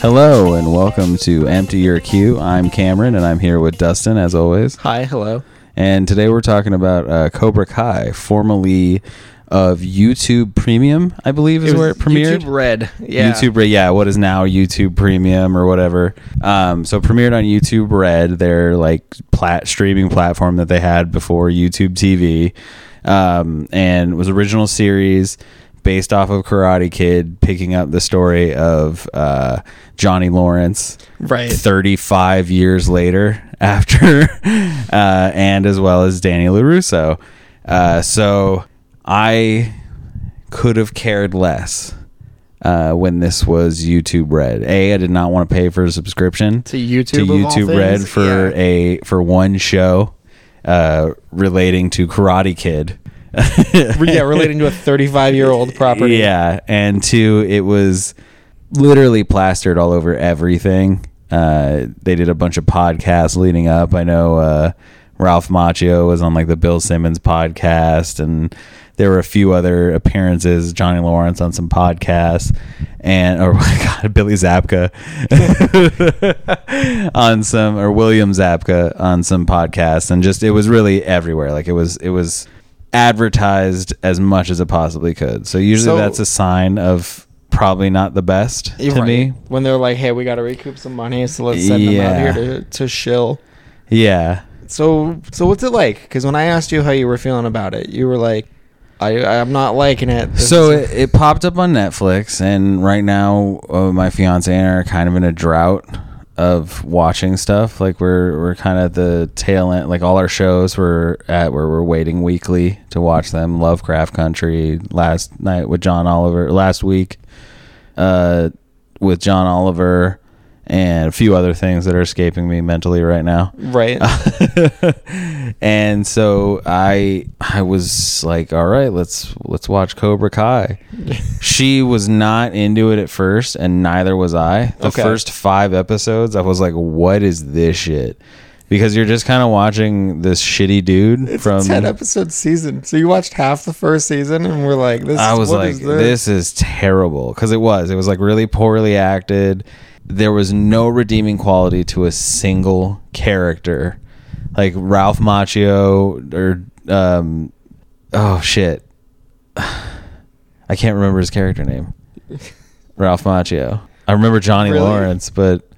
Hello and welcome to Empty Your Queue. I'm Cameron and I'm here with Dustin as always. Hi, hello. And today we're talking about uh, Cobra Kai, formerly of YouTube Premium, I believe is where it premiered. YouTube Red. Yeah. YouTube Red, yeah, what is now YouTube Premium or whatever. Um, so premiered on YouTube Red, their like plat streaming platform that they had before YouTube TV, um, and was original series based off of Karate Kid, picking up the story of uh, Johnny Lawrence. Right. 35 years later after uh, and as well as Danny LaRusso. Uh, so I could have cared less uh, when this was YouTube Red. A, I did not want to pay for a subscription To YouTube. to YouTube Red for Yeah. a for one show uh, relating to Karate Kid. Yeah, relating to a 35 year old property. Yeah, and two, it was literally plastered all over everything. Uh, they did a bunch of podcasts leading up. I know uh, Ralph Macchio was on like the Bill Simmons podcast, and there were a few other appearances. Johnny Lawrence on some podcasts, and or God, Billy Zabka on some, or William Zabka on some podcasts, and just it was really everywhere. Like it was, it was advertised as much as it possibly could. So usually So- that's a sign of probably not the best to right. me. When they're like, hey, we got to recoup some money, so let's send them Yeah. out here to, to shill. Yeah. So, so what's it like? Because when I asked you how you were feeling about it, you were like, I, I'm not liking it. This So is- it, it popped up on Netflix, and right now uh, my fiance and I are kind of in a drought of watching stuff. Like we're we're kind of the tail end. Like all our shows we're at where we're waiting weekly to watch them. Lovecraft Country last night with John Oliver. Last week, uh, with John Oliver. And a few other things that are escaping me mentally right now. right. and so I I was like, all right, let's let's watch Cobra Kai. she was not into it at first, and neither was I. The Okay. first five episodes, I was like, what is this shit? Because you're just kind of watching this shitty dude it's from. a 10 episode season. So you watched half the first season, and we're like, this I was what like, is this? is terrible because it was. It was like really poorly acted. There was no redeeming quality to a single character, like Ralph Macchio or um, oh shit, I can't remember his character name. Ralph Macchio. I remember Johnny Really? Lawrence, but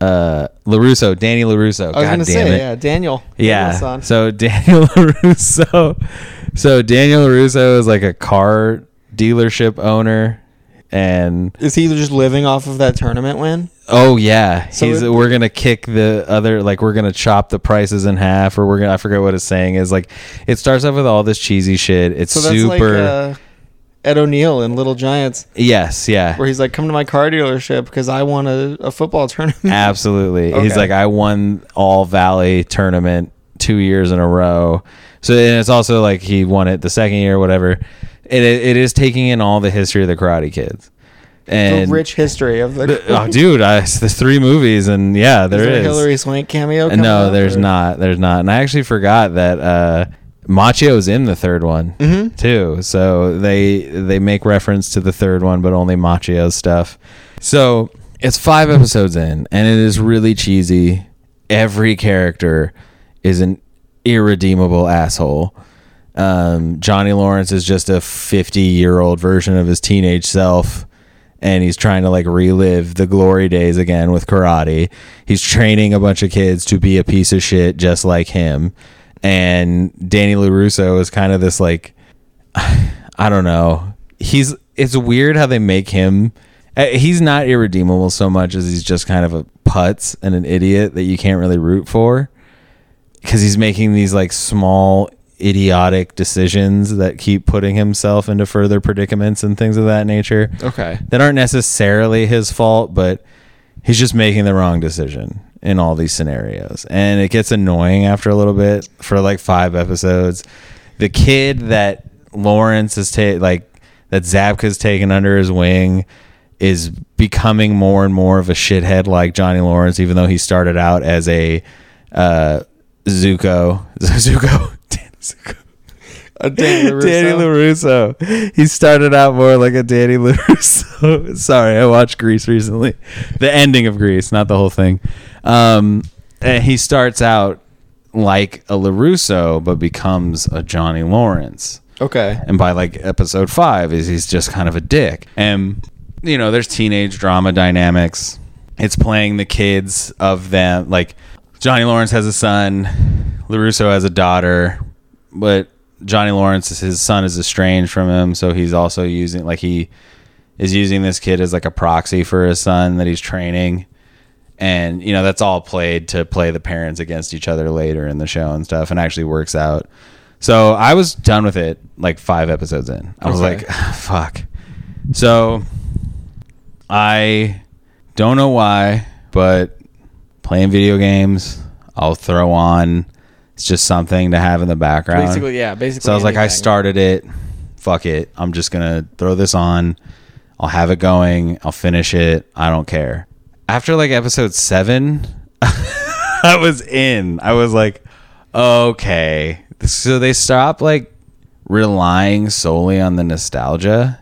uh, Larusso, Danny Larusso. I was God damn say, it. yeah, Daniel. Yeah. Daniel's son. So Daniel LaRusso. So Daniel LaRusso is like a car dealership owner. And Is he just living off of that tournament win? oh yeah, So he's it- we're gonna kick the other like we're gonna chop the prices in half or we're gonna I forget what his saying is like it starts off with all this cheesy shit. It's So that's super like uh, Ed O'Neill in Little Giants, yes yeah where he's like, "Come to my car dealership because I won a, a football tournament." Absolutely. He's Okay. like, I won all Valley tournament two years in a row. So and it's also like he won it the second year, whatever. It it is taking in all the history of the Karate Kids. the And rich history of the. oh, dude, I, there's three movies, and yeah, is there there a is. Hilary Swank cameo? no, up, there's or- not. There's not. And I actually forgot that uh, Macchio's in the third one Mhm. too. So they they make reference to the third one, but only Macchio's stuff. So it's five episodes in, and it is really cheesy. Every character is an irredeemable asshole. Um, Johnny Lawrence is just a 50 year old version of his teenage self. And he's trying to like relive the glory days again with karate. He's training a bunch of kids to be a piece of shit just like him. And Danny LaRusso is kind of this like, I don't know. He's, it's weird how they make him. uh, He's not irredeemable so much as he's just kind of a putz and an idiot that you can't really root for because he's making these like small idiotic decisions that keep putting himself into further predicaments and things of that nature. Okay. that aren't necessarily his fault but he's just making the wrong decision in all these scenarios. And it gets annoying after a little bit for like five episodes. The kid that lawrence is ta- like that zabka's taken under his wing is becoming more and more of a shithead like johnny lawrence even though he started out as a uh zuko zuko Dan Zuko. A Danny LaRusso? Danny LaRusso. He started out more like a Danny LaRusso. Sorry, I watched Grease recently. The ending of Grease, not the whole thing. Um, and he starts out like a LaRusso, but becomes a Johnny Lawrence. Okay. And by like episode five, is he's just kind of a dick. And you know, there's teenage drama dynamics. It's playing the kids of them. Like Johnny Lawrence has a son, Larusso has a daughter, but Johnny Lawrence, his son is estranged from him, so he's also using like he is using this kid as like a proxy for his son that he's training. And you know that's all played to play the parents against each other later in the show and stuff, and actually works out. So I was done with it like five episodes in. I was Okay. like, fuck. So I don't know why, but playing video games, I'll throw on. It's just something to have in the background. Basically, yeah. Basically. So I was like, I started it. Fuck it. I'm just gonna throw this on. I'll have it going. I'll finish it. I don't care. After like episode seven, I was in. I was like, okay. So they stop like relying solely on the nostalgia,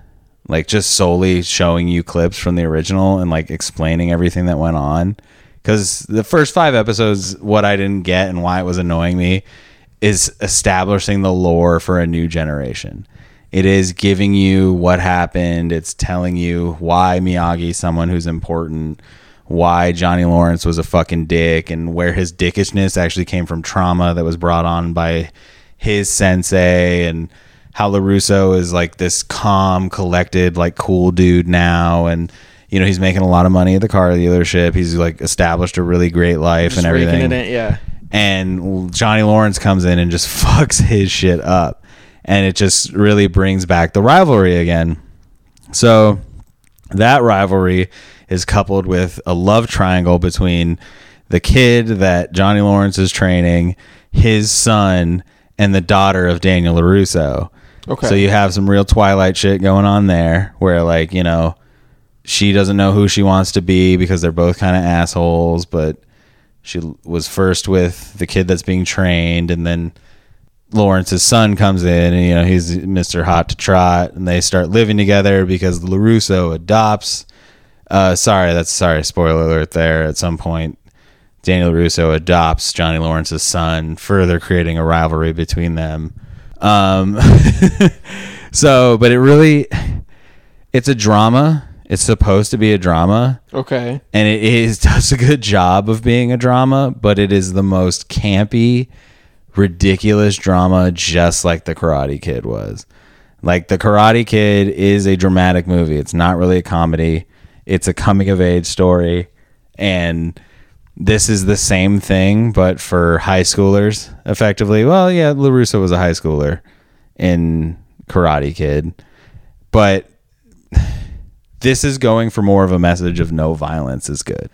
like just solely showing you clips from the original and like explaining everything that went on. Because the first five episodes, what I didn't get and why it was annoying me is establishing the lore for a new generation. It is giving you what happened. It's telling you why Miyagi, someone who's important, why Johnny Lawrence was a fucking dick, and where his dickishness actually came from trauma that was brought on by his sensei, and how LaRusso is like this calm, collected, like cool dude now. And, you know, he's making a lot of money at the car dealership. He's like established a really great life Just and everything it yeah. and Johnny Lawrence comes in and just fucks his shit up. And it just really brings back the rivalry again. So that rivalry is coupled with a love triangle between the kid that Johnny Lawrence is training, his son, and the daughter of Daniel LaRusso. Okay. So you have some real Twilight shit going on there where, like, you know, she doesn't know who she wants to be because they're both kind of assholes, but she was first with the kid that's being trained and then Lawrence's son comes in and you know he's Mr. Hot to Trot and they start living together because LaRusso adopts uh sorry that's sorry spoiler alert there at some point Daniel Russo adopts Johnny Lawrence's son further creating a rivalry between them um so but it really it's a drama it's supposed to be a drama Okay. and it is does a good job of being a drama, but it is the most campy, ridiculous drama, just like the Karate Kid was. Like the Karate Kid is a dramatic movie. It's not really a comedy. It's a coming of age story, and this is the same thing, but for high schoolers, effectively. Well, yeah, Larusso was a high schooler in Karate Kid, but this is going for more of a message of no violence is good.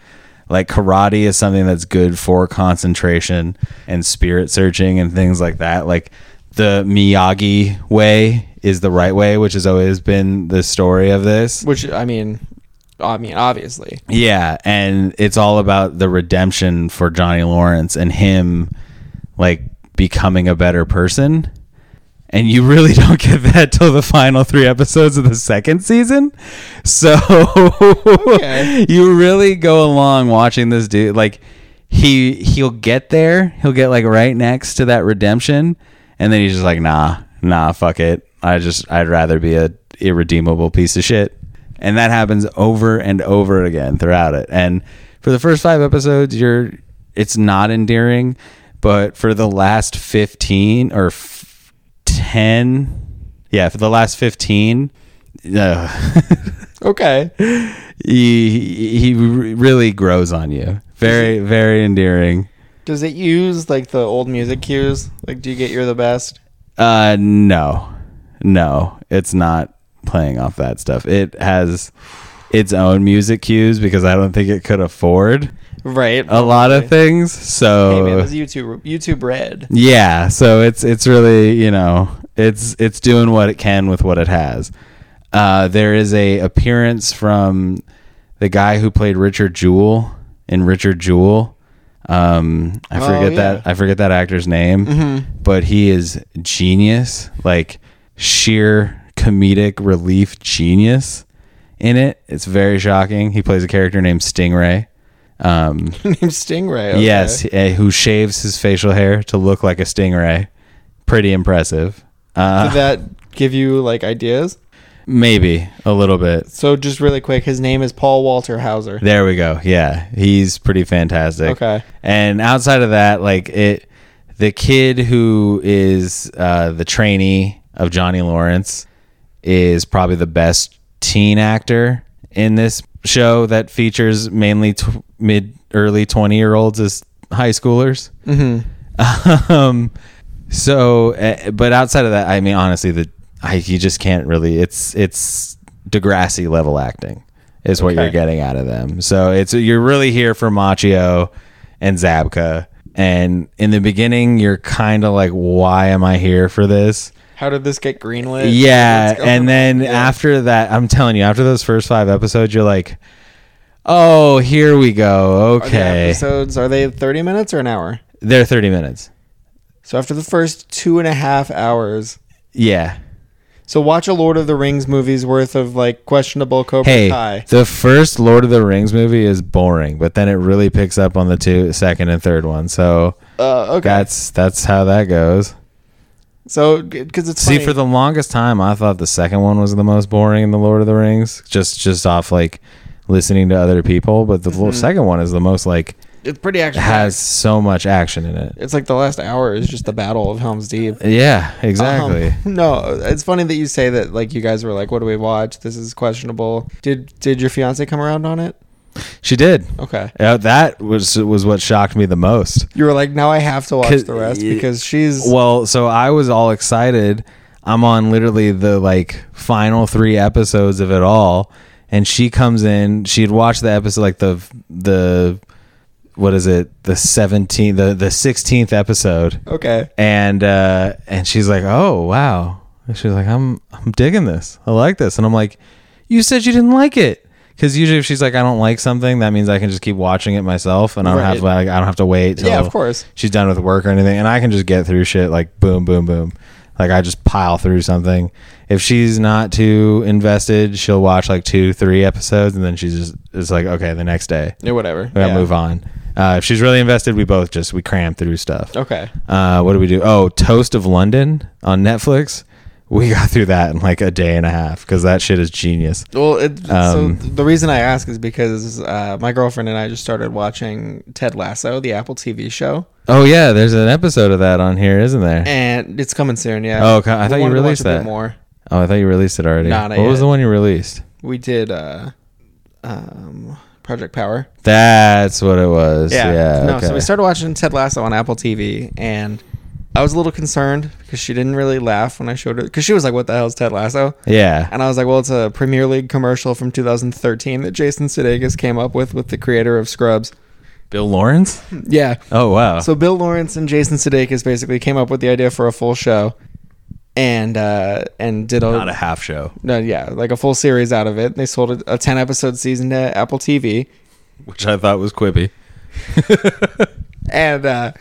Like karate is something that's good for concentration and spirit searching and things like that. Like the Miyagi way is the right way, which has always been the story of this. Which I mean, I mean, obviously. Yeah, and it's all about the redemption for Johnny Lawrence and him like becoming a better person. And you really don't get that till the final three episodes of the second season. So Okay. you really go along watching this dude like he he'll get there, he'll get like right next to that redemption, and then he's just like, nah, nah, fuck it. I just I'd rather be a irredeemable piece of shit. And that happens over and over again throughout it. And for the first five episodes, you're it's not endearing, but for the last fifteen or f- ten, yeah, for the last fifteen, uh, Okay. he he really grows on you. Very very endearing. Does it use like the old music cues? Like, do you get "You're the Best"? Uh, no, no, it's not playing off that stuff. It has its own music cues because I don't think it could afford Right. a lot of things. So Hey man, this is YouTube YouTube Red. yeah, so it's it's really you know it's it's doing what it can with what it has. Uh, there is a appearance from the guy who played Richard Jewell in Richard Jewell. Um, I Oh, forget yeah. that I forget that actor's name, Mhm. but he is genius, like sheer comedic relief genius in it. It's very shocking. He plays a character named Stingray. Um, Named Stingray. okay. Yes, uh, who shaves his facial hair to look like a stingray. Pretty impressive. Uh, Did that give you like ideas? maybe a little bit. So just really quick, his name is Paul Walter Hauser. There we go. Yeah, he's pretty fantastic. Okay. And outside of that, like it, the kid who is uh, the trainee of Johnny Lawrence is probably the best teen actor in this show that features mainly mid early 20 year olds as high schoolers. Mm-hmm. um so uh, but outside of that i mean honestly the I, you just can't really it's it's degrassi level acting is what Okay. you're getting out of them so it's you're really here for macchio and zabka and in the beginning you're kind of like why am i here for this How did this get greenlit? yeah and then? Yeah. after that i'm telling you after those first five episodes you're like oh here we go Are okay episodes are they thirty minutes or an hour? they're 30 minutes So after the first two and a half hours, yeah so watch a Lord of the Rings movie's worth of like questionable Cobra Hey, Kai. the first Lord of the Rings movie is boring, but then it really picks up on the two, second and third one. So Uh, okay. that's that's how that goes. so because it's See, funny. for the longest time, I thought the second one was the most boring in the Lord of the Rings, just just off like listening to other people. But the Mm-hmm. second one is the most like it's pretty action. has so much action in it. It's like the last hour is just the Battle of Helm's Deep. Yeah, exactly. Um, no, it's funny that you say that. Like you guys were like, "What do we watch? This is questionable." Did Did your fiance come around on it? she did. Okay. Yeah, that was was what shocked me the most. You were like, "Now I have to watch the rest because she's." Well, so I was all excited. I'm on literally the like final three episodes of it all, and she comes in. She had watched the episode, like the the what is it, the 17th, the the 16th episode, okay. and uh and she's like, oh wow. And she's like, I'm I'm digging this. I like this, and I'm like, you said you didn't like it. Because usually, if she's like, I don't like something, that means I can just keep watching it myself, and I don't have to. Like, I don't have to wait. Till Yeah, of course. she's done with work or anything, and I can just get through shit like boom, boom, boom. Like I just pile through something. If she's not too invested, she'll watch like two, three episodes, and then she's just it's like okay, the next day Yeah, whatever. gotta Yeah. move on. Uh, if she's really invested, we both just we cram through stuff. Okay. Uh, what do we do? Oh, Toast of London on Netflix. We got through that in like a day and a half because that shit is genius. Well, it, Um, so the reason I ask is because uh, my girlfriend and I just started watching Ted Lasso, the Apple TV show, Oh yeah, there's an episode of that on here, isn't there? and it's coming soon. Yeah. Oh, okay. I We thought you wanted to watch released a bit that. more. Oh, I thought you released it already. Nah, not what was the one you released? We did uh, um, Project Power. That's what it was. Yeah. no, okay. so we started watching Ted Lasso on Apple TV, and I was a little concerned because she didn't really laugh when I showed her because she was like, "What the hell is Ted Lasso?" yeah. And I was like, "Well, it's a Premier League commercial from 2013 that Jason Sudeikis came up with with the creator of Scrubs." Bill Lawrence. Yeah. Oh wow. So Bill Lawrence and Jason Sudeikis basically came up with the idea for a full show, and uh, and did a, not a half show, no, yeah, like a full series out of it. They sold a, a 10 episode season to Apple TV, which I thought was quippy. and uh,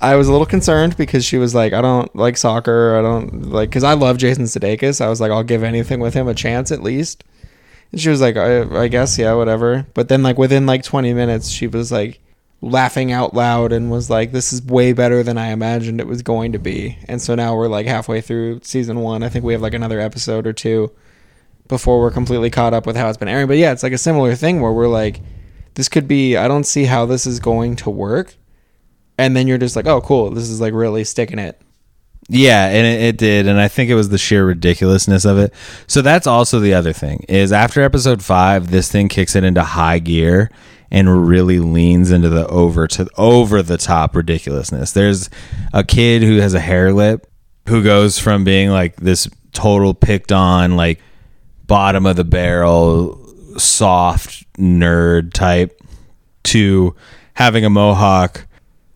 I was a little concerned because she was like, I don't like soccer. I don't like because I love Jason Sudeikis. I was like, I'll give anything with him a chance at least. And she was like, I, I guess yeah, whatever. But then like within like 20 minutes, she was like laughing out loud and was like, this is way better than I imagined it was going to be. And so now we're like halfway through season one. I think we have like another episode or two before we're completely caught up with how it's been airing. But yeah, it's like a similar thing where we're like, this could be. I don't see how this is going to work and then you're just like, oh, cool, this is like really sticking it. Yeah, and it, it did, and I think it was the sheer ridiculousness of it. So that's also the other thing is after episode five, this thing kicks it into high gear and really leans into the over to over the top ridiculousness. There's a kid who has a hair lip who goes from being like this total picked on like bottom of the barrel soft nerd type to having a mohawk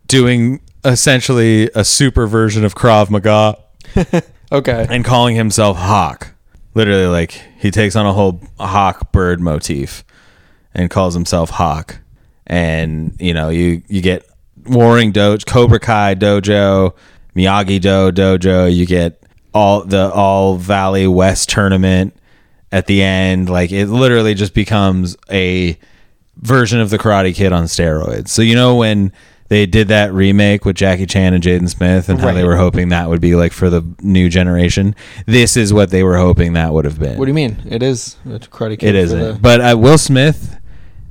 doing essentially a super version of Krav Maga Okay. and calling himself Hawk. Literally, like he takes on a whole hawk bird motif and calls himself Hawk. and you know you you get warring dojo cobra kai dojo miyagi do dojo you get all the all valley west tournament at the end like it literally just becomes a version of the karate kid on steroids so you know when they did that remake with Jackie Chan and Jaden Smith and how they were hoping that would be like for the new generation. This is what they were hoping that would have been. What do you mean? It is a Karate Kid. It isn't. the- But uh, Will Smith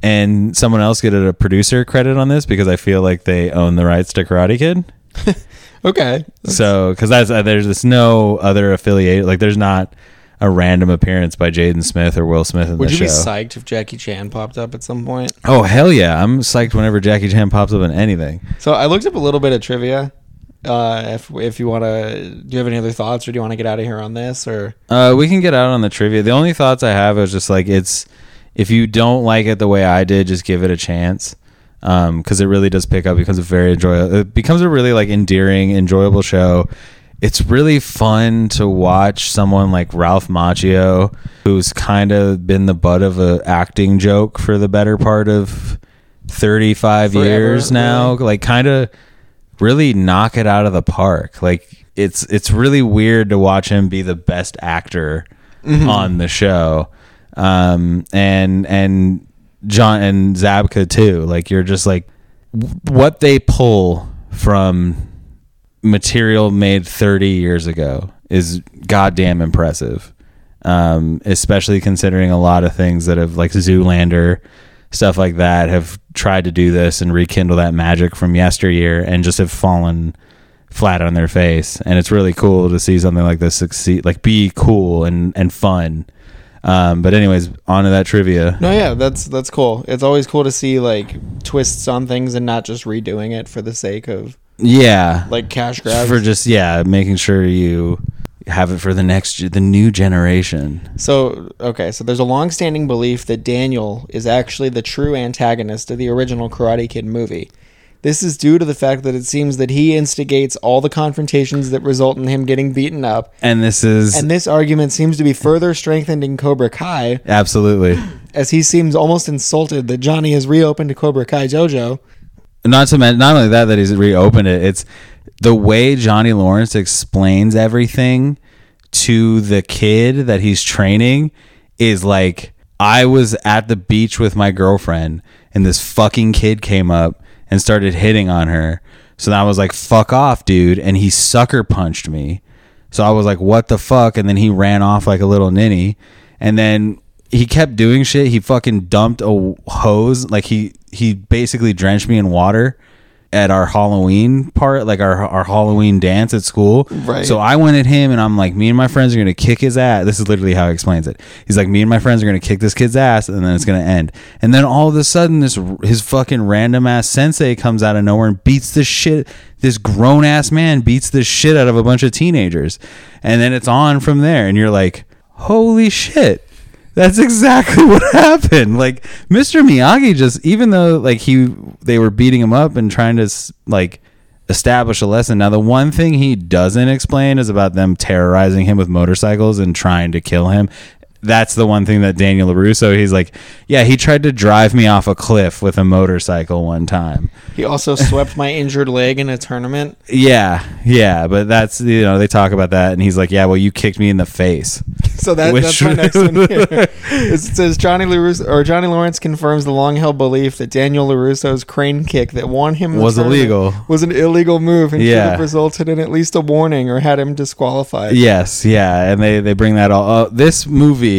and someone else get a producer credit on this because I feel like they own the rights to Karate Kid. okay. So, because that's uh, there's this no other affiliate. Like, there's not a random appearance by Jaden Smith or Will Smith in Would the you be psyched if Jackie Chan popped up at some point? oh hell yeah! I'm psyched whenever Jackie Chan pops up in anything. So I looked up a little bit of trivia. Uh, if if you want to, do you have any other thoughts, or do you want to get out of here on this? Or Uh, we can get out on the trivia. The only thoughts I have is just like it's if you don't like it the way I did, just give it a chance. Um, because it really does pick up. Becomes a very enjoyable. It becomes a really like endearing, enjoyable show. It's really fun to watch someone like Ralph Macchio, who's kind of been the butt of a acting joke for the better part of thirty five years now. really. Like kind of really knock it out of the park. Like it's it's really weird to watch him be the best actor on the show. Um and and John and Zabka too. Like you're just like what they pull from material made 30 years ago is goddamn impressive. Um, especially considering a lot of things that have like Zoolander, stuff like that, have tried to do this and rekindle that magic from yesteryear and just have fallen flat on their face. And it's really cool to see something like this succeed, like be cool and, and fun. Um, but anyways, on to that trivia. no, yeah, that's that's cool. It's always cool to see like twists on things and not just redoing it for the sake of Yeah. like cash grabs. for just yeah making sure you have it for the next the new generation So, okay, so there's a long-standing belief that Daniel is actually the true antagonist of the original Karate Kid movie. This is due to the fact that it seems that he instigates all the confrontations that result in him getting beaten up, and this is and this argument seems to be further strengthened in Cobra Kai, absolutely. As he seems almost insulted that Johnny has reopened to Cobra Kai Jojo. not to mention not only that that he's reopened it it's the way johnny lawrence explains everything to the kid that he's training is like i was at the beach with my girlfriend and this fucking kid came up and started hitting on her so then i was like fuck off dude and he sucker punched me So I was like, what the fuck? And then he ran off like a little ninny. And then he kept doing shit. He fucking dumped a hose. Like he, he basically drenched me in water at our Halloween part, like our, our Halloween dance at school. Right. So I went at him and I'm like, me and my friends are going to kick his ass. This is literally how he explains it. He's like, me and my friends are going to kick this kid's ass and then it's going to end. And then all of a sudden, this, his fucking random ass sensei comes out of nowhere and beats the shit. This grown ass man beats the shit out of a bunch of teenagers. And then it's on from there. And you're like, holy shit. That's exactly what happened. Like Mr. Miyagi just even though like he they were beating him up and trying to like establish a lesson. Now the one thing he doesn't explain is about them terrorizing him with motorcycles and trying to kill him. That's the one thing that Daniel LaRusso, he's like, yeah, he tried to drive me off a cliff with a motorcycle one time. He also swept my injured leg in a tournament. Yeah, yeah, but that's you know they talk about that, and he's like, yeah, well, you kicked me in the face. So that, Which- that's my next one here. It says Johnny LaRusso, or Johnny Lawrence confirms the long-held belief that Daniel LaRusso's crane kick that won him Was illegal. Was an illegal move and should Yeah. have resulted in at least a warning or had him disqualified. Yes, yeah, and they they bring that all. Uh, this movie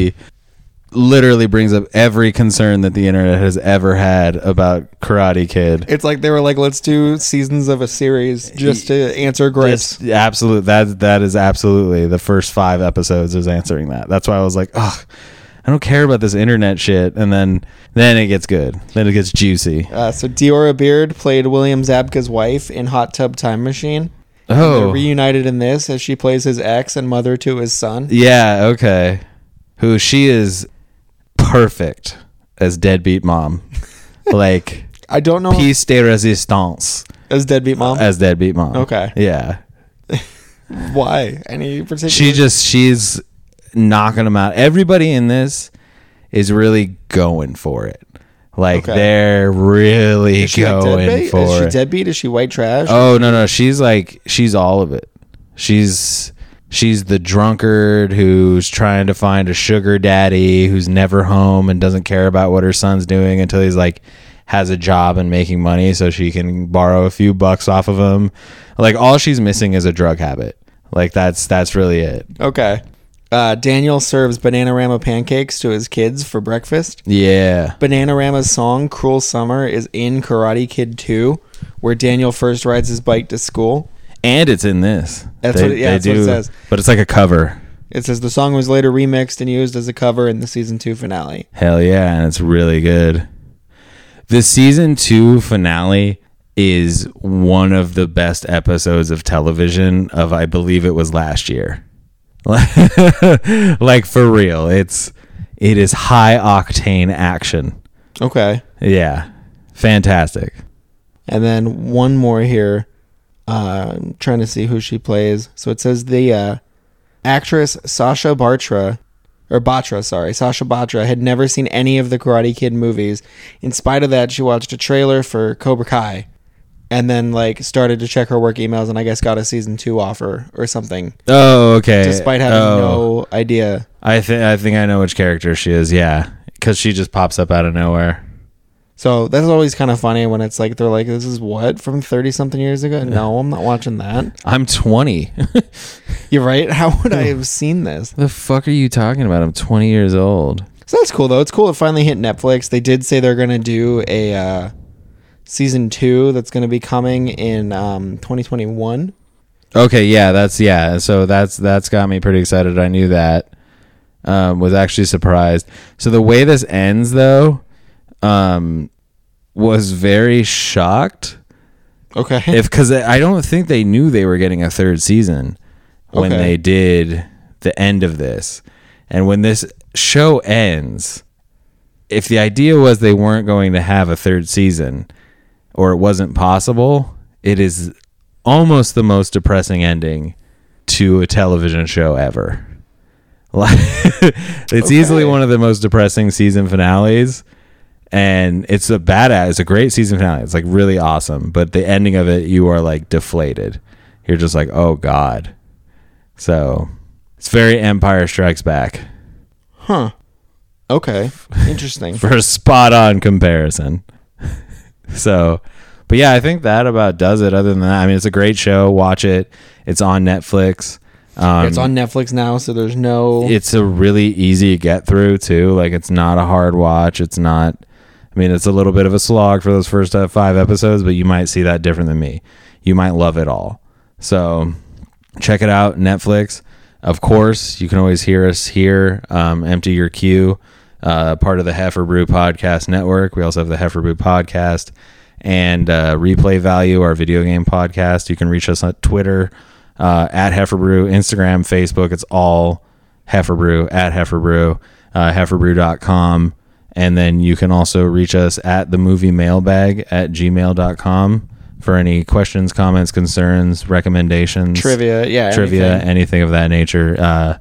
literally brings up every concern that the internet has ever had about Karate Kid. It's like they were like, let's do seasons of a series just to answer gripes. It's absolute that that is absolutely the first five episodes is answering that. That's why I was like, ugh, I don't care about this internet shit. And then then it gets good. Then it gets juicy. Uh, so Diora Baird played William Zabka's wife in Hot Tub Time Machine. They're Oh, reunited in this as she plays his ex and mother to his son. yeah, okay. Who she is perfect as deadbeat mom. like I don't know piece de resistance as deadbeat mom. as deadbeat mom. Okay. Yeah. Why? Any particular? She just she's knocking them out. Everybody in this is really going for it. Like Okay. they're really going for Is she deadbeat? Is she white trash? Oh no no, she's like she's all of it. She's she's the drunkard who's trying to find a sugar daddy who's never home and doesn't care about what her son's doing until he's like has a job and making money so she can borrow a few bucks off of him. Like all she's missing is a drug habit. Like that's that's really it. Okay. Uh, Daniel serves Bananarama pancakes to his kids for breakfast. Yeah. Bananarama's song "Cruel Summer" is in Karate Kid 2, where Daniel first rides his bike to school. And it's in this. That's what it- yeah, that's what it says. But it's like a cover. It says the song was later remixed and used as a cover in the season two finale. Hell yeah, and it's really good. The season two finale is one of the best episodes of television of I believe it was last year. like for real. It's it is high octane action. Okay. Yeah. Fantastic. And then one more here. Uh, I'm trying to see who she plays. So it says the uh, actress Sasha Bartra, or Batra, sorry, Sasha Batra had never seen any of the Karate Kid movies. In spite of that, she watched a trailer for Cobra Kai, and then like started to check her work emails, and I guess got a season two offer or something, Oh, okay. despite having Oh, no idea. I think I think I know which character she is. Yeah, because she just pops up out of nowhere. So that's always kind of funny when it's like they're like, "This is what from thirty something years ago." No, I'm not watching that. I'm 20. You're right. How would I have seen this? the fuck are you talking about? I'm 20 years old. So that's cool though. It's cool it finally hit Netflix. They did say they're gonna do a uh, season two that's gonna be coming in um, 2021. Okay, yeah, that's yeah. So that's that's got me pretty excited. I knew that. Um, was actually surprised. So the way this ends, though, um, was very shocked. Okay. If because I don't think they knew they were getting a third season when Okay. they did the end of this, and when this show ends, if the idea was they weren't going to have a third season, or it wasn't possible, it is almost the most depressing ending to a television show ever. Like, it's easily one of the most depressing season finales, and it's a badass. It's a great season finale. It's like really awesome, but the ending of it, you are like deflated. You're just like, oh god. So it's very Empire Strikes Back huh. Okay. Interesting. for a spot on comparison. so, but yeah, I think that about does it. Other than that, I mean, it's a great show. Watch it. It's on Netflix. Um, it's on Netflix now, so there's no. It's a really easy get through too. Like it's not a hard watch. It's not. I mean, it's a little bit of a slog for those first uh, five episodes, but you might see that different than me. You might love it all. So check it out, Netflix. Of course, you can always hear us here. Um, Empty your queue, uh, part of the Hefferbrew Podcast Network. We also have the Hefferbrew Podcast and uh, Replay Value, our video game podcast. You can reach us on Twitter uh, at Hefferbrew, Instagram, Facebook. It's all Hefferbrew at Hefferbrew, uh, hefferbrew.com. And then you can also reach us at the movie mailbag at gmail.com for any questions, comments, concerns, recommendations, trivia. Yeah. trivia, anything. anything of that nature. Uh,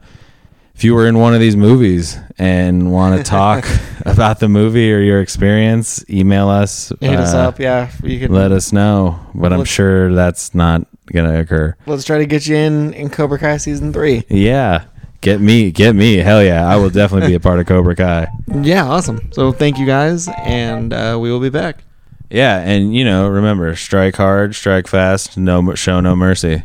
if you were in one of these movies and want to talk about the movie or your experience, email us. Hit us uh, up. Yeah. You can. Let us know. But I'm sure that's not going to occur. let's try to get you in in Cobra Kai season three. Yeah. Get me. Get me. Hell yeah. I will definitely be a part of Cobra Kai. Yeah. Awesome. So thank you guys, and uh, we will be back. Yeah. And, you know, remember strike hard, strike fast, no show no mercy.